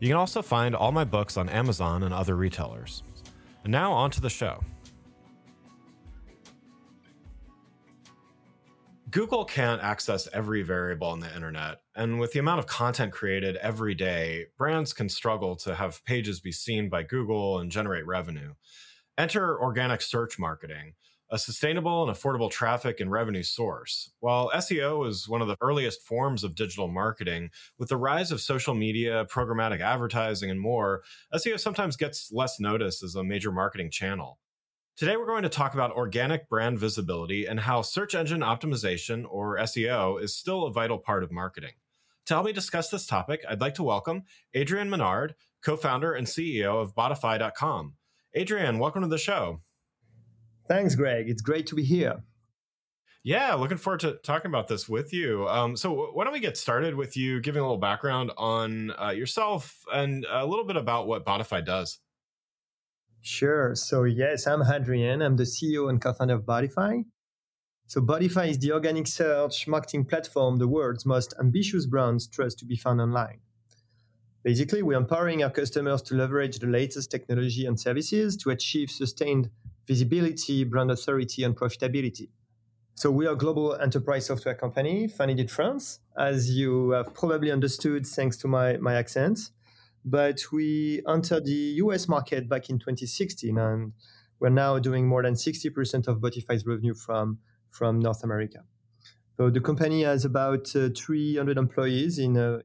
You can also find all my books on Amazon and other retailers. And now on to the show. Google can't access every variable on the internet. And with the amount of content created every day, brands can struggle to have pages be seen by Google and generate revenue. Enter organic search marketing, a sustainable and affordable traffic and revenue source. While SEO is one of the earliest forms of digital marketing, with the rise of social media, programmatic advertising, and more, SEO sometimes gets less notice as a major marketing channel. Today, we're going to talk about organic brand visibility and how search engine optimization, or SEO, is still a vital part of marketing. To help me discuss this topic, I'd like to welcome Adrien Menard, co founder and CEO of Botify.com. Adrien, welcome to the show. Thanks, Greg. It's great to be here. Yeah, looking forward to talking about this with you. Um, so, why don't we get started with you giving a little background on uh, yourself and a little bit about what Botify does? Sure. So, yes, I'm Adrien. I'm the CEO and co founder of Botify. So, Botify is the organic search marketing platform the world's most ambitious brands trust to be found online. Basically, we're empowering our customers to leverage the latest technology and services to achieve sustained visibility, brand authority, and profitability. So, we are a global enterprise software company founded in France, as you have probably understood thanks to my, my accent but we entered the US market back in 2016 and we're now doing more than 60% of Botify's revenue from, from North America. So the company has about uh, 300 employees in, uh,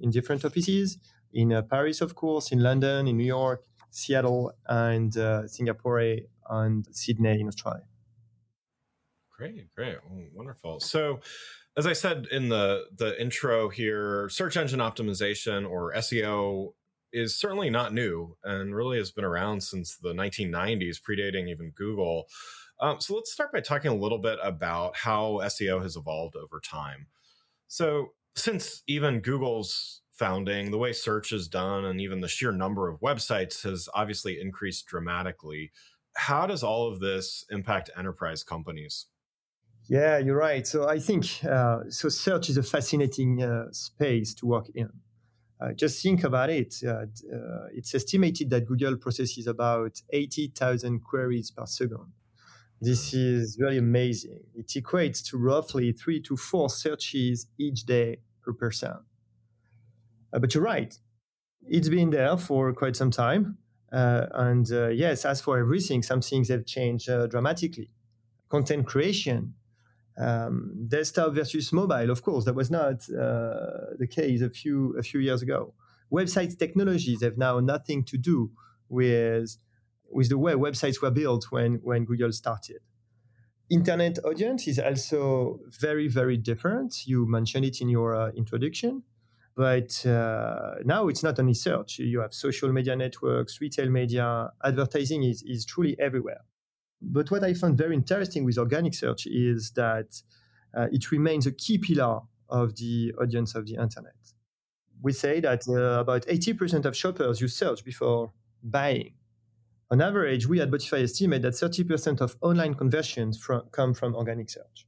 in different offices in uh, Paris, of course, in London, in New York, Seattle, and uh, Singapore, and Sydney in Australia. Great, great, wonderful. So, as I said in the the intro here, search engine optimization or SEO is certainly not new and really has been around since the 1990s, predating even Google. Um, so let's start by talking a little bit about how SEO has evolved over time. So, since even Google's founding, the way search is done and even the sheer number of websites has obviously increased dramatically. How does all of this impact enterprise companies? Yeah, you're right. So I think uh, so. Search is a fascinating uh, space to work in. Uh, just think about it. Uh, uh, it's estimated that Google processes about 80,000 queries per second. This is really amazing. It equates to roughly three to four searches each day per person. Uh, but you're right. It's been there for quite some time. And yes, as for everything, some things have changed dramatically. Content creation um, desktop versus mobile, of course, that was not uh, the case a few a few years ago. Website technologies have now nothing to do with with the way websites were built when when Google started. Internet audience is also very very different. You mentioned it in your uh, introduction, but uh, now it's not only search. You have social media networks, retail media, advertising is is truly everywhere. But what I found very interesting with organic search is that uh, it remains a key pillar of the audience of the internet. we say that uh, about 80% of shoppers use search before buying. On average, we at Botify estimate that 30% of online conversions from, come from organic search.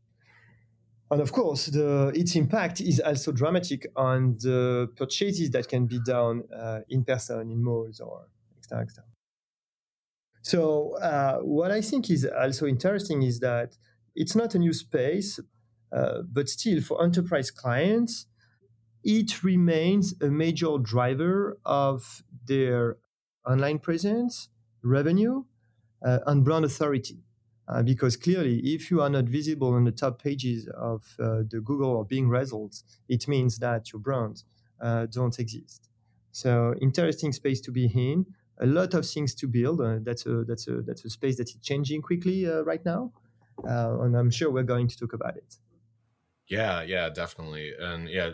And of course, the, its impact is also dramatic on the purchases that can be done uh, in person in malls or etc. So, uh, what I think is also interesting is that it's not a new space, uh, but still for enterprise clients, it remains a major driver of their online presence, revenue, uh, and brand authority. Uh, because clearly, if you are not visible on the top pages of uh, the Google or Bing results, it means that your brand uh, don't exist. So, interesting space to be in. A lot of things to build. Uh, that's a that's a that's a space that is changing quickly uh, right now, and I'm sure we're going to talk about it. Yeah, yeah, definitely, and yeah,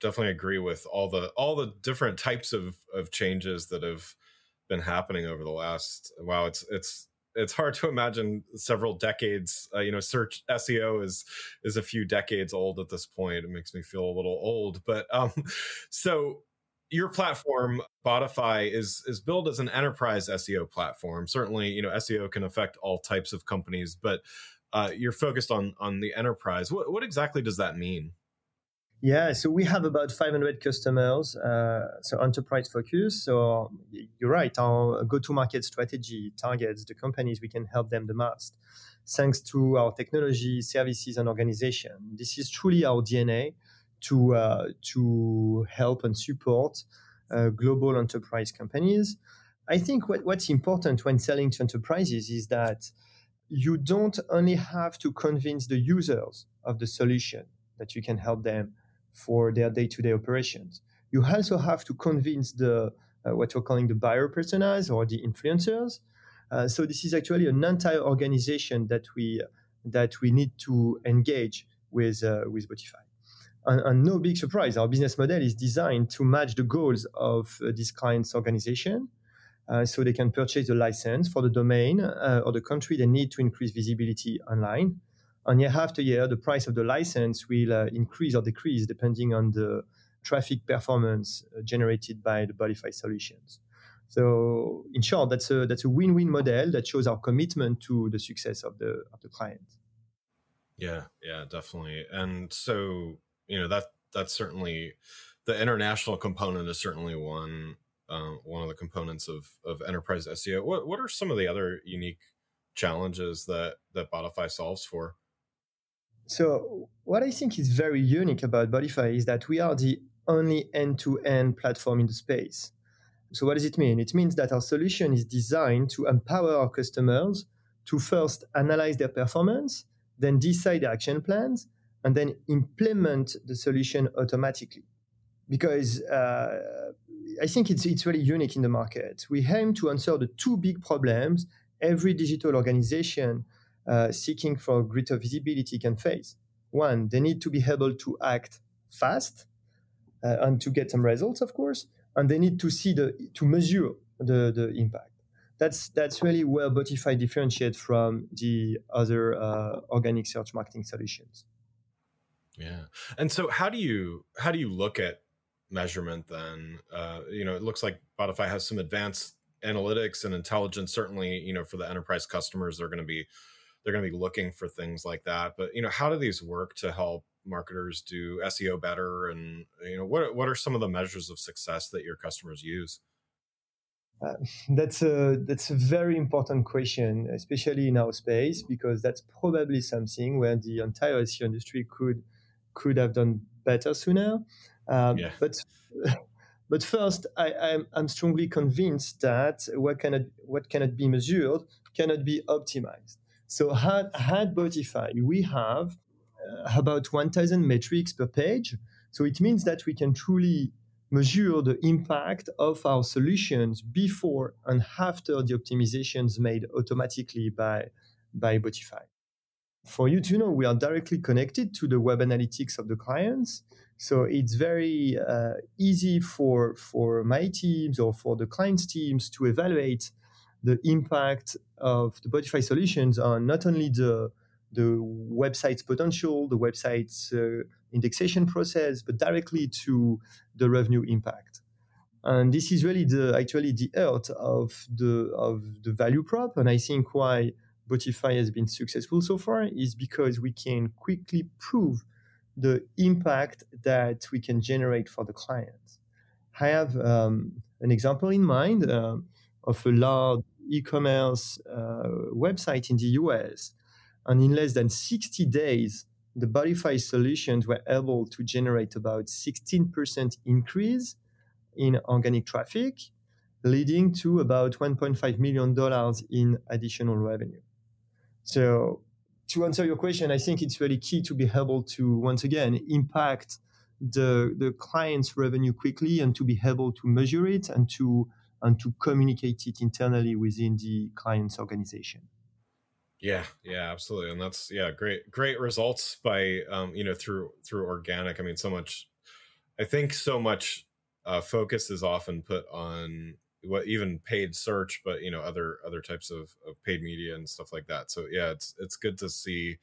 definitely agree with all the all the different types of of changes that have been happening over the last. Wow, it's it's it's hard to imagine several decades. Uh, you know, search SEO is is a few decades old at this point. It makes me feel a little old, but um, so your platform Botify is is built as an enterprise SEO platform. Certainly, you know, SEO can affect all types of companies, but uh, you're focused on on the enterprise. What what exactly does that mean? Yeah, so we have about 500 customers, uh, so enterprise focus. So you're right, our go to market strategy targets the companies we can help them the most, thanks to our technology, services, and organization. This is truly our DNA to, uh, to help and support uh, global enterprise companies. I think what, what's important when selling to enterprises is that you don't only have to convince the users of the solution that you can help them for their day-to-day operations. You also have to convince the uh, what we're calling the buyer personas or the influencers. Uh, so this is actually an entire organization that we that we need to engage with uh, with Botify. And, and, no big surprise, our business model is designed to match the goals of uh, this client's organization. Uh, so they can purchase a license for the domain uh, or the country they need to increase visibility online and year after year, the price of the license will uh, increase or decrease depending on the traffic performance uh, generated by the Botify solutions. So, in short, that's a that's a win-win model that shows our commitment to the success of the of the client. Yeah, yeah, definitely. And so, you know that that's certainly the international component is certainly one uh, one of the components of of enterprise SEO. What what are some of the other unique challenges that that Botify solves for? So, what I think is very unique about Botify is that we are the only end to end platform in the space. So, what does it mean? It means that our solution is designed to empower our customers to first analyze their performance, then decide their action plans, and then implement the solution automatically. Because uh, I think it's, it's really unique in the market. We aim to answer the two big problems every digital organization uh, seeking for greater visibility can face. One, they need to be able to act fast uh, and to get some results, of course, and they need to see the to measure the, the impact. That's that's really where Botify differentiates from the other uh, organic search marketing solutions. Yeah, and so how do you how do you look at measurement then? Uh, you know, it looks like Botify has some advanced analytics and intelligence. Certainly, you know, for the enterprise customers, they're going to be they're going to be looking for things like that. But you know, how do these work to help marketers do SEO better? And you know, what what are some of the measures of success that your customers use? Uh, that's a that's a very important question, especially in our space, because that's probably something where the entire SEO industry could could have done better sooner. Um, yeah. But but first, I, I'm, I'm strongly convinced that what cannot what cannot be measured cannot be optimized. So at, at Botify, we have uh, about 1,000 metrics per page. So it means that we can truly measure the impact of our solutions before and after the optimizations made automatically by, by Botify. For you to know, we are directly connected to the web analytics of the clients. So it's very uh, easy for, for my teams or for the clients' teams to evaluate the impact of the Botify solutions on not only the the website's potential, the website's uh, indexation process, but directly to the revenue impact. And this is really the actually the heart of the of the value prop. And I think why Botify has been successful so far is because we can quickly prove the impact that we can generate for the clients. I have um, an example in mind uh, of a large e-commerce uh, website in the US, and in less than 60 days, the Botify solutions were able to generate about 16% increase in organic traffic, leading to about $1.5 million in additional revenue. So, to answer your question, I think it's really key to be able to, once again, impact the, the client's revenue quickly and to be able to measure it and to, and to communicate it internally within the client's organization. Yeah, yeah, absolutely, and that's yeah, great, great results by um, you know through through organic. I mean, so much. I think so much uh, focus is often put on what even paid search, but you know other other types of, of paid media and stuff like that. So yeah, it's it's good to see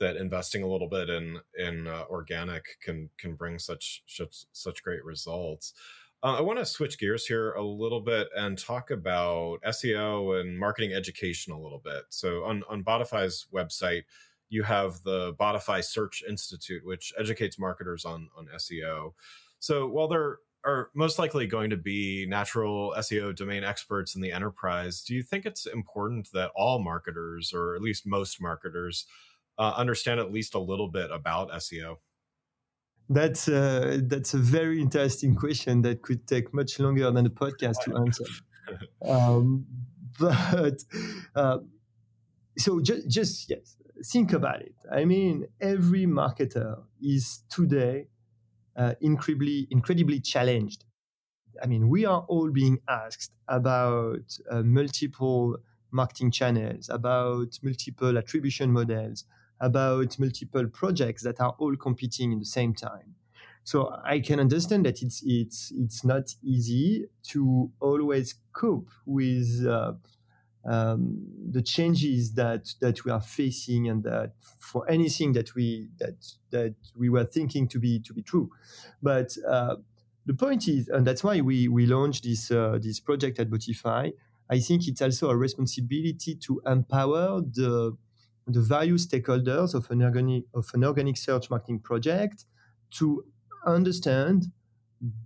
that investing a little bit in in uh, organic can can bring such such such great results. Uh, I want to switch gears here a little bit and talk about SEO and marketing education a little bit. So on on Botify's website, you have the Botify Search Institute, which educates marketers on on SEO. So while there are most likely going to be natural SEO domain experts in the enterprise, do you think it's important that all marketers, or at least most marketers, uh, understand at least a little bit about SEO? That's a, that's a very interesting question that could take much longer than a podcast to answer. um, but uh, so just, just yes, think about it. I mean, every marketer is today uh, incredibly incredibly challenged. I mean, we are all being asked about uh, multiple marketing channels, about multiple attribution models, about multiple projects that are all competing in the same time. So I can understand that it's it's it's not easy to always cope with uh, um, the changes that that we are facing, and that for anything that we that that we were thinking to be to be true, but uh, the point is, and that's why we we launched this uh, this project at Botify. I think it's also a responsibility to empower the the various stakeholders of an organic of an organic search marketing project to understand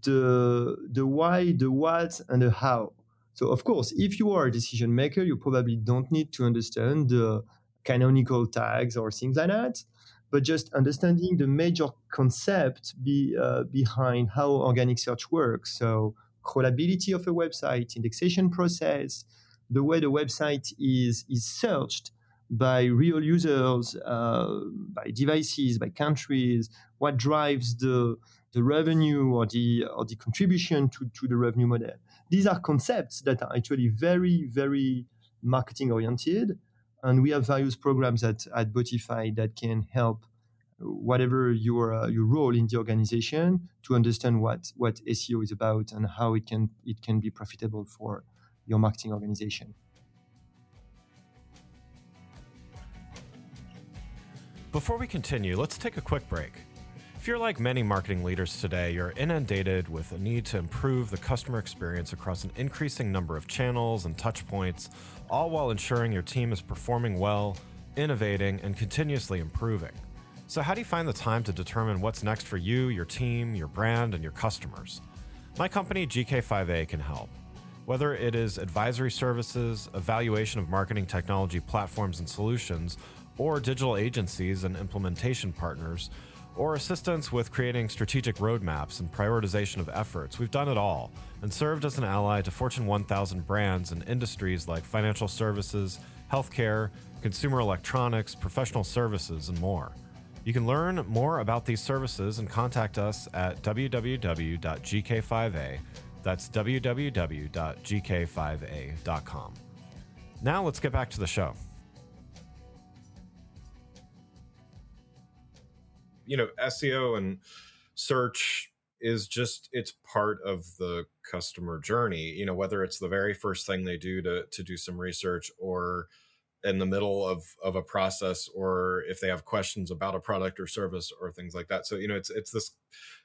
the the why, the what, and the how. So of course, if you are a decision maker, you probably don't need to understand the canonical tags or things like that, but just understanding the major concept be, uh, behind how organic search works. So crawlability of a website, indexation process, the way the website is is searched by real users, uh, by devices, by countries, what drives the the revenue or the or the contribution to, to the revenue model. These are concepts that are actually very, very marketing oriented. And we have various programs at, at Botify that can help whatever your uh, your role in the organization to understand what what SEO is about and how it can it can be profitable for your marketing organization. Before we continue, let's take a quick break. If you're like many marketing leaders today, you're inundated with a need to improve the customer experience across an increasing number of channels and touch points, all while ensuring your team is performing well, innovating, and continuously improving. So, how do you find the time to determine what's next for you, your team, your brand, and your customers? My company, GK5A, can help. Whether it is advisory services, evaluation of marketing technology platforms and solutions, or digital agencies and implementation partners, or assistance with creating strategic roadmaps and prioritization of efforts. We've done it all and served as an ally to Fortune 1000 brands and industries like financial services, healthcare, consumer electronics, professional services, and more. You can learn more about these services and contact us at www.gk5a. That's www.gk5a.com. Now let's get back to the show. You know SEO and search is just it's part of the customer journey you know whether it's the very first thing they do to to do some research or in the middle of of a process or if they have questions about a product or service or things like that. So you know it's it's this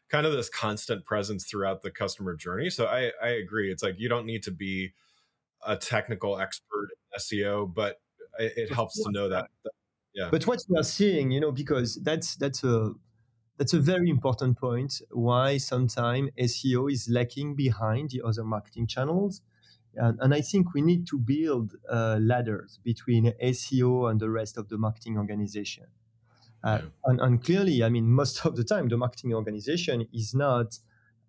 kind of this constant presence throughout the customer journey. So i i agree. It's like you don't need to be a technical expert in seo but it, it helps to know that, that yeah but what we are seeing you know because that's that's a that's a very important point why sometimes seo is lacking behind the other marketing channels and, and I think we need to build uh, ladders between SEO and the rest of the marketing organization. Uh, yeah. and, and, clearly, I mean, most of the time, the marketing organization is not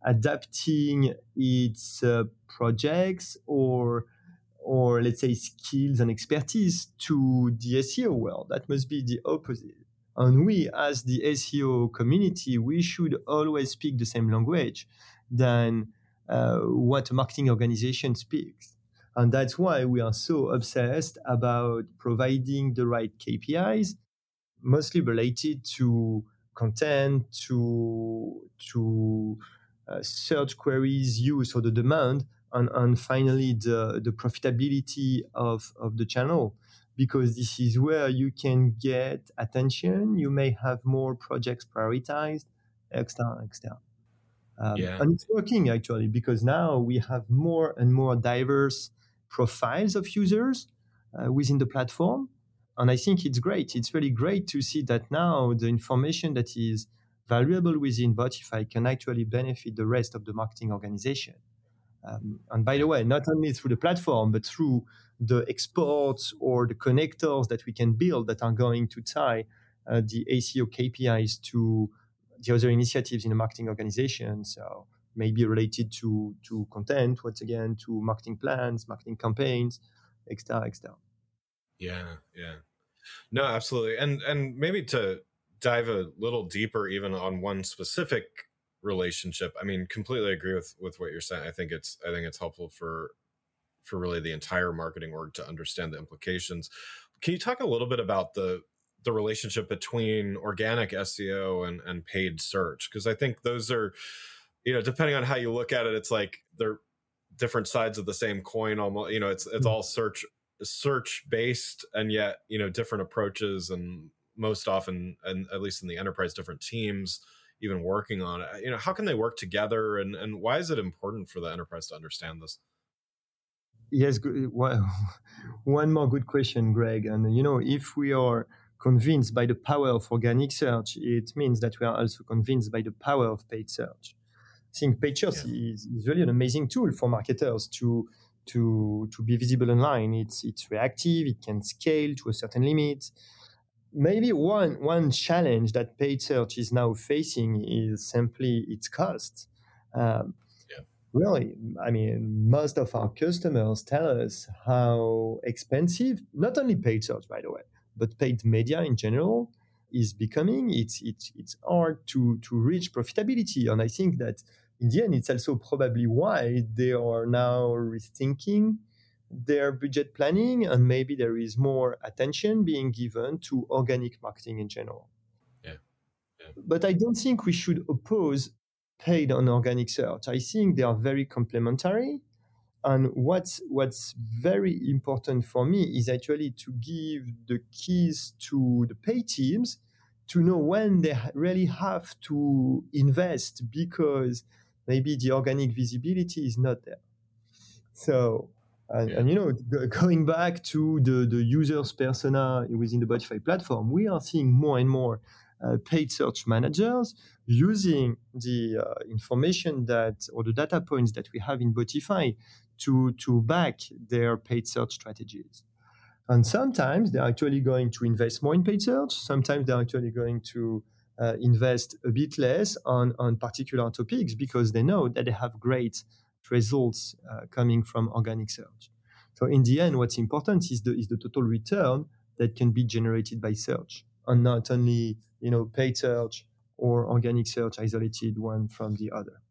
adapting its uh, projects or or let's say skills and expertise to the SEO world. That must be the opposite. And we, as the SEO community, we should always speak the same language than uh, what a marketing organization speaks. And that's why we are so obsessed about providing the right KPIs, mostly related to content, to, to uh, search queries used or the demand, and, and finally the, the profitability of, of the channel. Because this is where you can get attention, you may have more projects prioritized, etc., etc. Um, yeah. And it's working actually because now we have more and more diverse profiles of users uh, within the platform. And I think it's great. It's really great to see that now the information that is valuable within Botify can actually benefit the rest of the marketing organization. Um, and by the way, not only through the platform, but through the exports or the connectors that we can build that are going to tie uh, the SEO KPIs to the other initiatives in the marketing organization. So maybe related to to content, once again, to marketing plans, marketing campaigns, etc., etc. Yeah, yeah. No, absolutely. And and maybe to dive a little deeper even on one specific relationship. I mean, completely agree with with what you're saying. I think it's I think it's helpful for for really the entire marketing org to understand the implications. Can you talk a little bit about the the relationship between organic SEO and, and paid search because I think those are, you know, depending on how you look at it, it's like they're different sides of the same coin. Almost, you know, it's it's hmm. all search search based, and yet you know different approaches, and most often, and at least in the enterprise, different teams even working on it. You know, how can they work together, and and why is it important for the enterprise to understand this? Yes, uh, well, one more good question, Greg. And you know, if we are convinced by the power of organic search, it means that we are also convinced by the power of paid search. I think paid search yeah. is, is really an amazing tool for marketers to to to be visible online. It's it's reactive. It can scale to a certain limit. Maybe one one challenge that paid search is now facing is simply its cost. Um, yeah. Really, I mean, most of our customers tell us how expensive not only paid search, by the way, but paid media in general is becoming it's it's it's hard to to reach profitability and i think that in the end it's also probably why they are now rethinking their budget planning and maybe there is more attention being given to organic marketing in general yeah, yeah. but i don't think we should oppose paid on organic search i think they are very complementary and what's what's very important for me is actually to give the keys to the pay teams to know when they really have to invest because maybe the organic visibility is not there. So, and, and you know, going back to the, the user's persona within the Botify platform, we are seeing more and more uh, paid search managers using the uh, information that or the data points that we have in Botify to, to back their paid search strategies. And sometimes they're actually going to invest more in paid search. Sometimes they're actually going to uh, invest a bit less on, on particular topics because they know that they have great results uh, coming from organic search. So in the end, what's important is the, is the total return that can be generated by search and not only, you know, paid search or organic search isolated one from the other.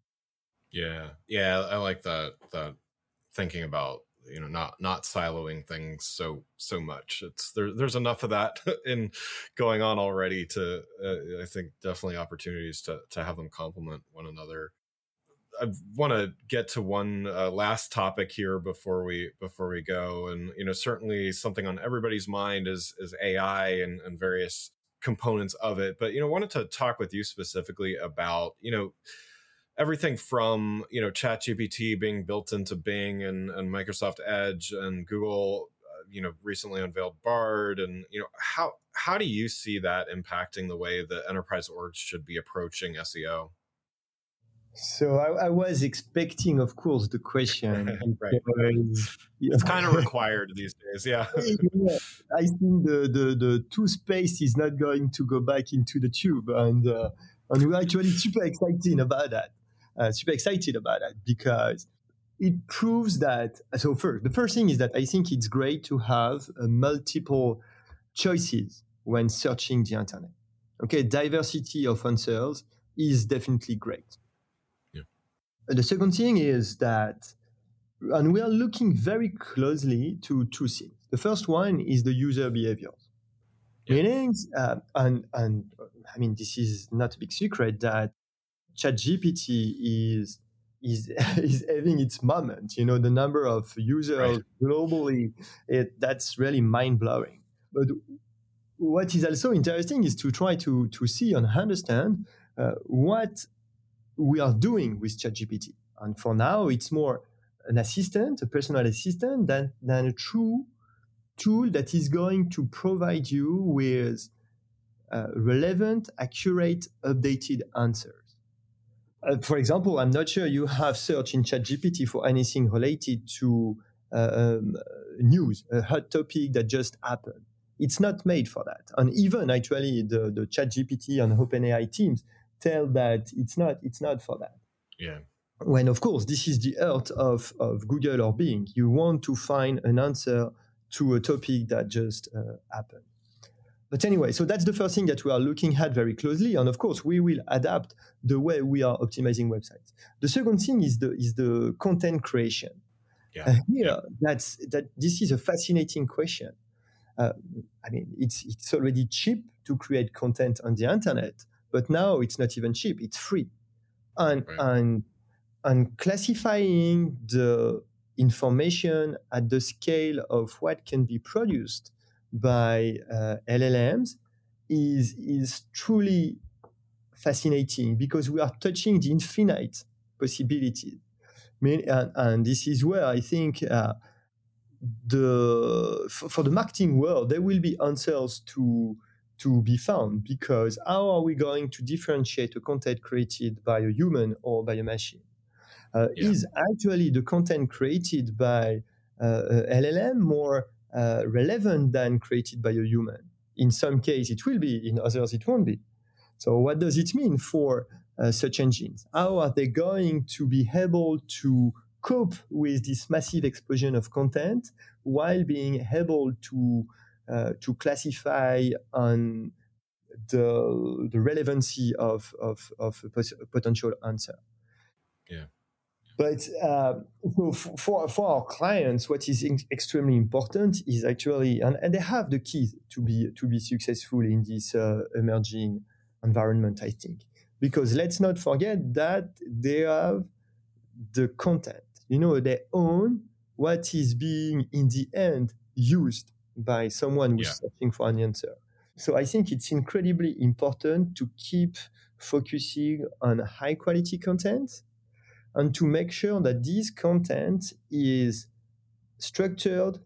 Yeah. Yeah. I like that, that thinking about you know not not siloing things so so much it's there there's enough of that in going on already to uh, i think definitely opportunities to to have them complement one another I want to get to one uh, last topic here before we before we go, and you know, certainly something on everybody's mind is is AI and, and various components of it. But you know, wanted to talk with you specifically about you know everything from you know ChatGPT being built into Bing and, and Microsoft Edge and Google, uh, you know, recently unveiled Bard, and you know how how do you see that impacting the way that enterprise orgs should be approaching SEO? So I, I, was expecting, of course, the question. right. Because, it's kind of required these days, yeah. yeah. I think the, the, the toothpaste is not going to go back into the tube. And, uh, and we're actually super excited about that. Uh, super excited about that because it proves that. So, first, the first thing is that I think it's great to have uh, multiple choices when searching the internet. Okay, diversity of answers is definitely great the second thing is that, and we are looking very closely to two things. The first one is the user behaviors. Yeah. Meaning, uh, and, and I mean, this is not a big secret that ChatGPT is is is having its moment. You know, the number of users right. globally, it, that's really mind blowing. But what is also interesting is to try to to see and understand uh, what we are doing with ChatGPT. And for now, it's more an assistant, a personal assistant, than, than a true tool that is going to provide you with uh, relevant, accurate, updated answers. Uh, for example, I'm not sure you have searched in ChatGPT for anything related to uh, um, news, a hot topic that just happened. It's not made for that. And even actually, the, the ChatGPT and OpenAI teams tell that it's not it's not for that. Yeah. When of course this is the heart of of Google or Bing, you want to find an answer to a topic that just uh, happened. But anyway, so that's the first thing that we are looking at very closely, and of course we will adapt the way we are optimizing websites. The second thing is the is the content creation. Yeah. Uh, here, that's that. This is a fascinating question. Uh, I mean, it's it's already cheap to create content on the internet, but now it's not even cheap; it's free, and right. and and classifying the information at the scale of what can be produced by uh, LLMs is is truly fascinating because we are touching the infinite possibilities. I mean, and, and this is where I think uh, the for, for, the marketing world there will be answers to to be found because how are we going to differentiate a content created by a human or by a machine? Uh, yeah. Is actually the content created by uh, LLM more uh, relevant than created by a human? In some cases, it will be. In others, it won't be. So, what does it mean for uh, search engines? How are they going to be able to cope with this massive explosion of content while being able to uh, to classify on the the relevancy of of, of a, potential answer. Yeah. But uh, for, for our clients, what is extremely important is actually, and, and they have the keys to be to be successful in this uh, emerging environment. I think because let's not forget that they have the content. You know, they own what is being in the end used by someone who's yeah. searching for an answer. So I think it's incredibly important to keep focusing on high quality content and to make sure that this content is structured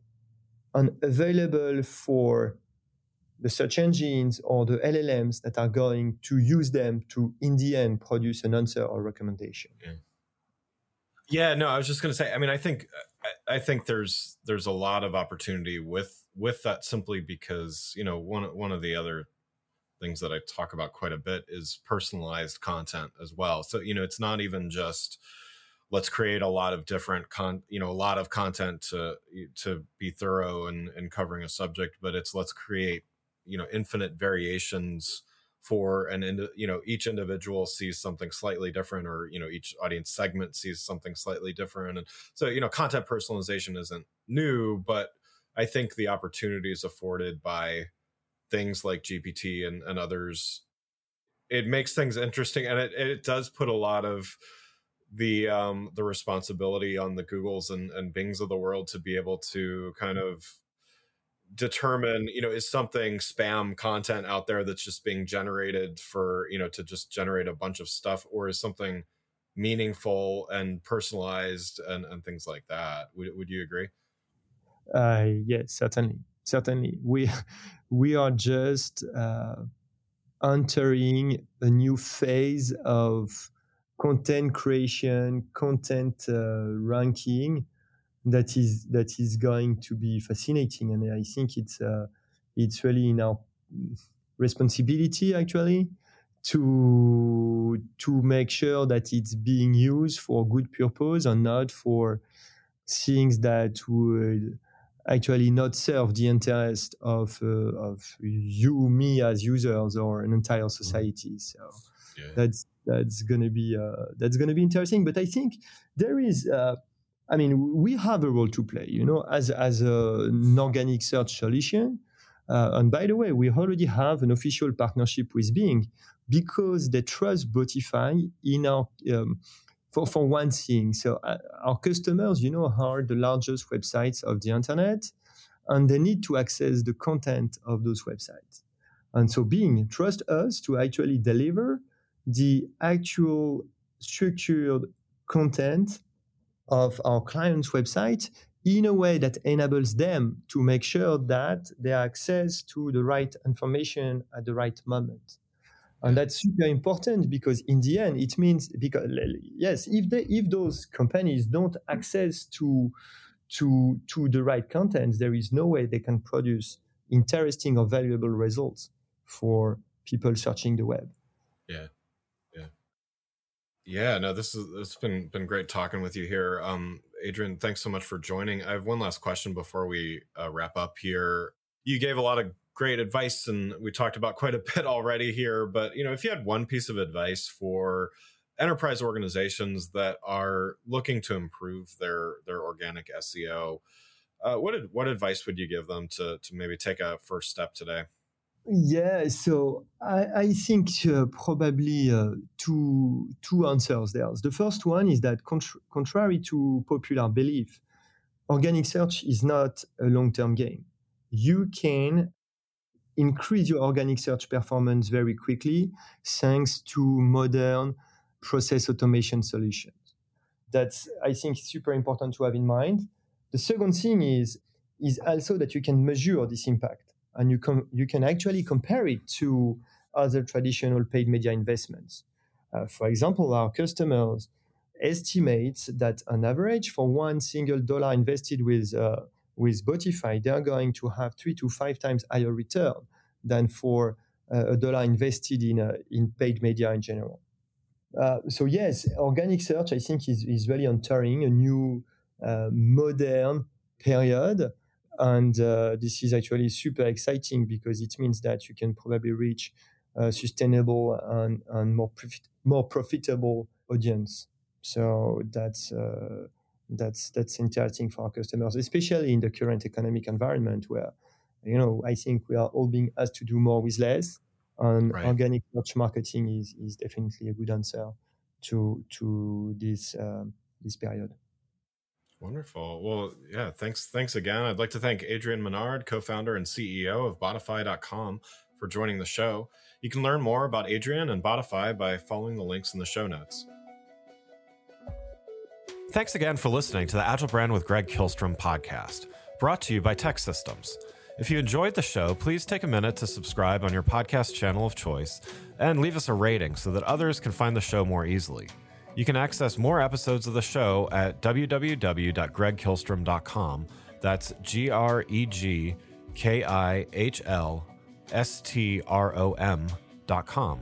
and available for the search engines or the LLMs that are going to use them to, in the end, produce an answer or recommendation. Yeah. Yeah, no, I was just going to say. I mean, I think I, I, think there's there's a lot of opportunity with with that simply because you know one one of the other things that I talk about quite a bit is personalized content as well. So you know, it's not even just let's create a lot of different con you know a lot of content to to be thorough and and covering a subject, but it's let's create you know infinite variations for an ind- you know each individual sees something slightly different or you know each audience segment sees something slightly different and so you know content personalization isn't new but i think the opportunities afforded by things like gpt and, and others. It makes things interesting and it, it does put a lot of the um, the responsibility on the Googles and, and Bings of the world to be able to kind of determine you know is something spam content out there that's just being generated for you know to just generate a bunch of stuff or is something meaningful and personalized and, and things like that. Would, would you agree uh, yes certainly certainly. We we are just uh, entering a new phase of content creation content uh, ranking that is that is going to be fascinating, and I think it's uh, it's really in our responsibility actually to to make sure that it's being used for good purpose and not for things that would actually not serve the interest of uh, of you, me as users, or an entire mm-hmm. society. So yeah. that's that's gonna be uh, that's gonna be interesting. But I think there is. Uh, I mean, we have a role to play, you know, as, as a, an organic search solution. Uh, and by the way, we already have an official partnership with Bing because they trust Botify in our um, for, for one thing. So uh, our customers, you know, are the largest websites of the internet, and they need to access the content of those websites. And so Bing trust us to actually deliver the actual structured content of our client's website in a way that enables them to make sure that they access to the right information at the right moment. And that's super important because in the end, it means because yes, if they if those companies don't access to to to the right content, there is no way they can produce interesting or valuable results for people searching the web. Yeah. Yeah. Yeah, no, this is it's been been great talking with you here. Um, Adrien, thanks so much for joining. I have one last question before we uh, wrap up here. You gave a lot of great advice, and we talked about quite a bit already here. But you know, if you had one piece of advice for enterprise organizations that are looking to improve their their organic SEO, uh, what what advice would you give them to to maybe take a first step today? Yeah, so I, I think uh, probably uh, two two answers there. The first one is that contr- contrary to popular belief, organic search is not a long term game. You can increase your organic search performance very quickly thanks to modern process automation solutions. That's I think super important to have in mind. The second thing is is also that you can measure this impact and you can you can actually compare it to other traditional paid media investments. Uh, for example, our customers estimate that on average for one single dollar invested with uh, with Botify, they are going to have three to five times higher return than for uh, a dollar invested in uh, in paid media in general. Uh, so yes, organic search I think is is really entering a new uh, modern period and uh, this is actually super exciting because it means that you can probably reach a sustainable and, and more profit, more profitable audience. So that's uh, that's that's interesting for our customers, especially in the current economic environment where you know I think we are all being asked to do more with less, and right. organic search marketing is is definitely a good answer to to this um, this period. Wonderful. Well, yeah, thanks. Thanks again. I'd like to thank Adrien Menard, co-founder and CEO of Botify.com for joining the show. You can learn more about Adrien and Botify by following the links in the show notes. Thanks again for listening to the Agile Brand with Greg Kihlstrom podcast, brought to you by TEKsystems. If you enjoyed the show, please take a minute to subscribe on your podcast channel of choice and leave us a rating so that others can find the show more easily. You can access more episodes of the show at www.gregkihlstrom.com. That's G R E G K I H L S T R O M.com.